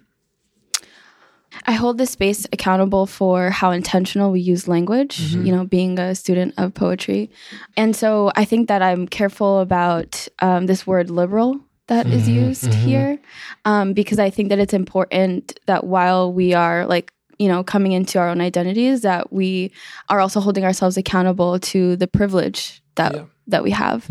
I hold this space accountable for how intentional we use language, you know, being a student of poetry. And so I think that I'm careful about um, this word liberal that is used here um, because I think that it's important that while we are like, you know, coming into our own identities, that we are also holding ourselves accountable to the privilege that Yeah. That we have.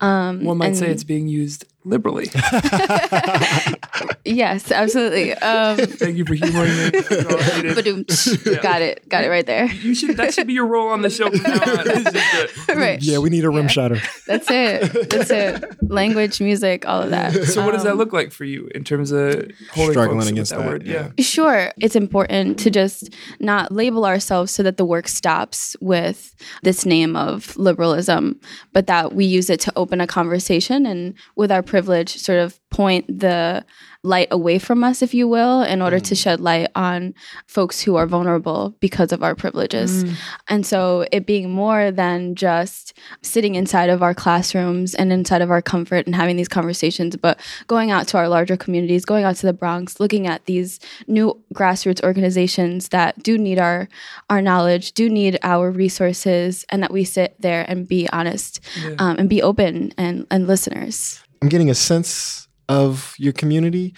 Um, One might say it's being used liberally. yes, absolutely. Um, Thank you for humoring me. No, I hate it. Badoom. Got it. Got it right there. You should that should be your role on the show from now on. It's just a- right. Yeah, we need a rim Yeah. shotter. That's it. That's it. Language, music, all of that. So what does that Um, look like for you in terms of holding Struggling against that, that, word? yeah. Yeah. Sure, it's important to just not label ourselves so that the work stops with this name of liberalism, but that we use it to open a conversation and with our privilege sort of point the light away from us, if you will, in order to shed light on folks who are vulnerable because of our privileges. And so it being more than just sitting inside of our classrooms and inside of our comfort and having these conversations, but going out to our larger communities, going out to the Bronx, looking at these new grassroots organizations that do need our our knowledge, do need our resources, and that we sit there and be honest um, and be open and, and listeners. I'm getting a sense of your community.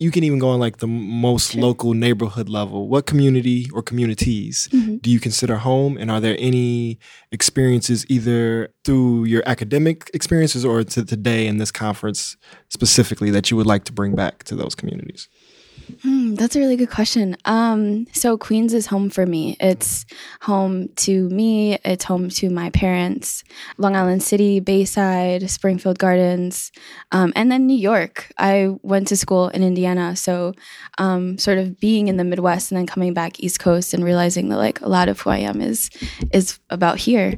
You can even go on like the most local neighborhood level. What community or communities Mm-hmm. do you consider home? And are there any experiences either through your academic experiences or to today in this conference specifically that you would like to bring back to those communities? Hmm, that's a really good question. Um, so Queens is home for me. It's home to me. It's home to my parents. Long Island City, Bayside, Springfield Gardens, um, and then New York. I went to school in Indiana, so um, sort of being in the Midwest and then coming back East Coast and realizing that like a lot of who I am is is about here.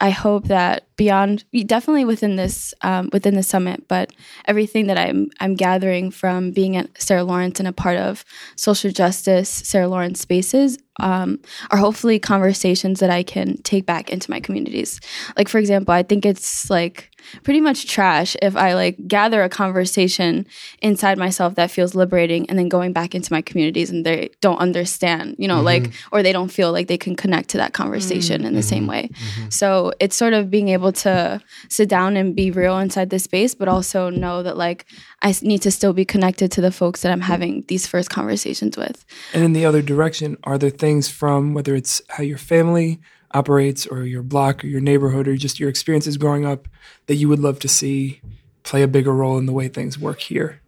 I hope that beyond, definitely within this um, within the summit, but everything that I'm I'm gathering from being at Sarah Lawrence and a part of social justice Sarah Lawrence spaces um, are hopefully conversations that I can take back into my communities. Like, for example, I think it's like pretty much trash if I like gather a conversation inside myself that feels liberating and then going back into my communities and they don't understand, you know, mm-hmm. like, or they don't feel like they can connect to that conversation mm-hmm. in the mm-hmm. same way. Mm-hmm. So it's sort of being able to sit down and be real inside this space, but also know that like I need to still be connected to the folks that I'm having these first conversations with. And in the other direction, are there things from whether it's how your family operates or your block or your neighborhood or just your experiences growing up that you would love to see play a bigger role in the way things work here?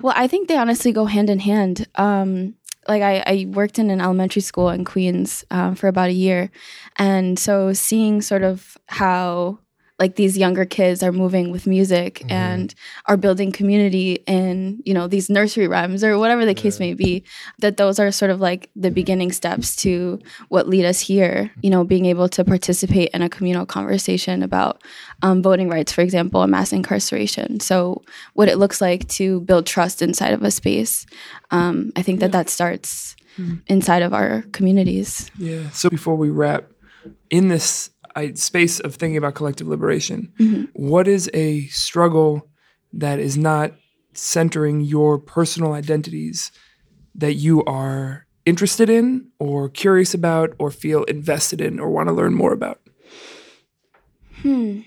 Well, I think they honestly go hand in hand. Um, like I, I, worked in an elementary school in Queens um, for about a year, and so seeing sort of how like these younger kids are moving with music mm-hmm. and are building community in you know these nursery rhymes or whatever the case may be that those are sort of like the beginning steps to what lead us here you know being able to participate in a communal conversation about um, voting rights for example and mass incarceration so what it looks like to build trust inside of a space um, i think that yeah. that starts mm-hmm. inside of our communities yeah so before we wrap in this space of thinking about collective liberation, mm-hmm. what is a struggle that is not centering your personal identities that you are interested in or curious about or feel invested in or want to learn more about? Hmm.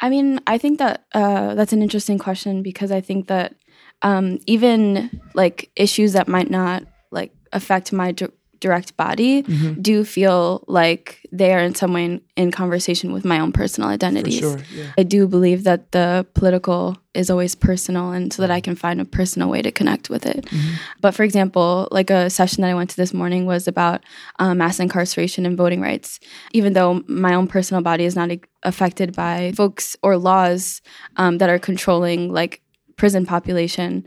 I mean, I think that uh, that's an interesting question because I think that um, even like issues that might not like affect my direct body mm-hmm. do feel like they are in some way in, in conversation with my own personal identities. Sure, yeah. I do believe that the political is always personal and so that I can find a personal way to connect with it. Mm-hmm. But for example, like a session that I went to this morning was about um, mass incarceration and voting rights. Even though my own personal body is not affected by folks or laws um, that are controlling like prison population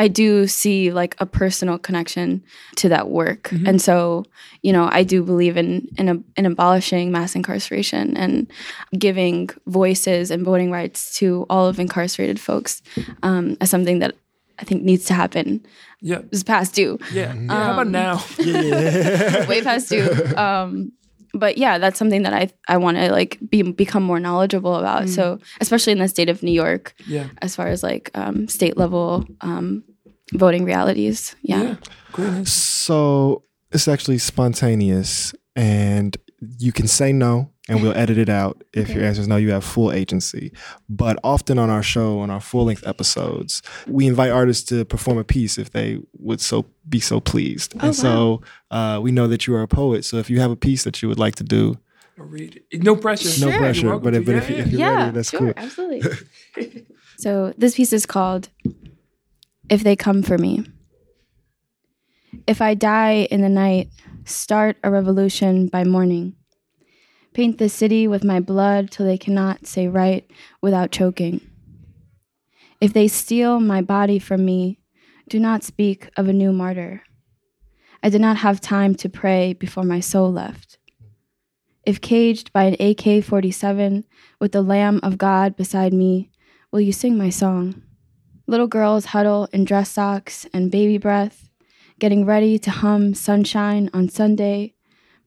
I do see like a personal connection to that work. Mm-hmm. And so, you know, I do believe in in, a, in abolishing mass incarceration and giving voices and voting rights to all of incarcerated folks um, as something that I think needs to happen. Yeah, it's past due. Yeah, yeah. Um, how about now? yeah, way past due. Um, but yeah, that's something that I I want to like be become more knowledgeable about. Mm. So especially in the state of New York, yeah, as far as like um, state level um, voting realities, yeah. yeah. So it's actually spontaneous, and you can say no and we'll edit it out if okay. your answer is no you have full agency. But often on our show on our full length episodes we invite artists to perform a piece if they would so be so pleased. Oh, and so uh, we know that you are a poet. So if you have a piece that you would like to do read it. no pressure. No pressure but, if, but if, if you're yeah, ready that's sure, cool. absolutely. So this piece is called if they come for me if i die in the night start a revolution by morning Paint the city with my blood till they cannot say right without choking. If they steal my body from me, do not speak of a new martyr. I did not have time to pray before my soul left. If caged by an AK 47 with the Lamb of God beside me, will you sing my song? Little girls huddle in dress socks and baby breath, getting ready to hum Sunshine on Sunday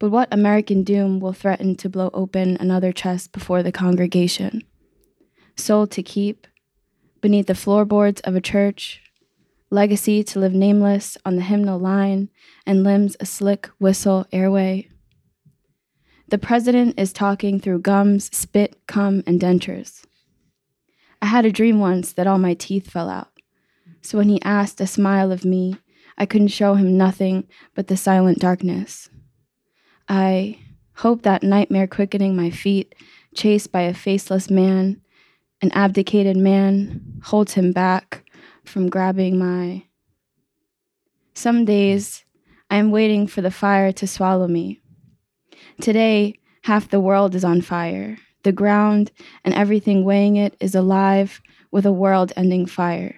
but what American doom will threaten to blow open another chest before the congregation? Soul to keep, beneath the floorboards of a church, legacy to live nameless on the hymnal line, and limbs a slick whistle airway. The president is talking through gums, spit, cum, and dentures. I had a dream once that all my teeth fell out. So when he asked a smile of me, I couldn't show him nothing but the silent darkness. I hope that nightmare quickening my feet, chased by a faceless man, an abdicated man, holds him back from grabbing my. Some days I am waiting for the fire to swallow me. Today, half the world is on fire. The ground and everything weighing it is alive with a world ending fire.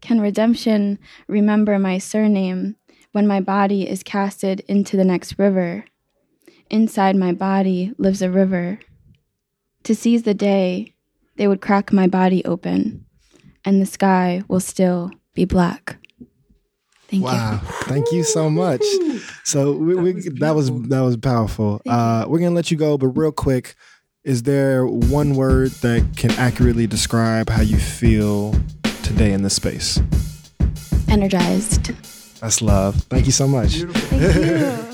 Can redemption remember my surname when my body is casted into the next river. Inside my body lives a river. To seize the day, they would crack my body open, and the sky will still be black. Thank wow. you. Thank you so much. So we, That we, was that was that was powerful. Uh, we're gonna let you go, but real quick, is there one word that can accurately describe how you feel today in this space? Energized. That's love. Thank you so much. Beautiful. Thank you.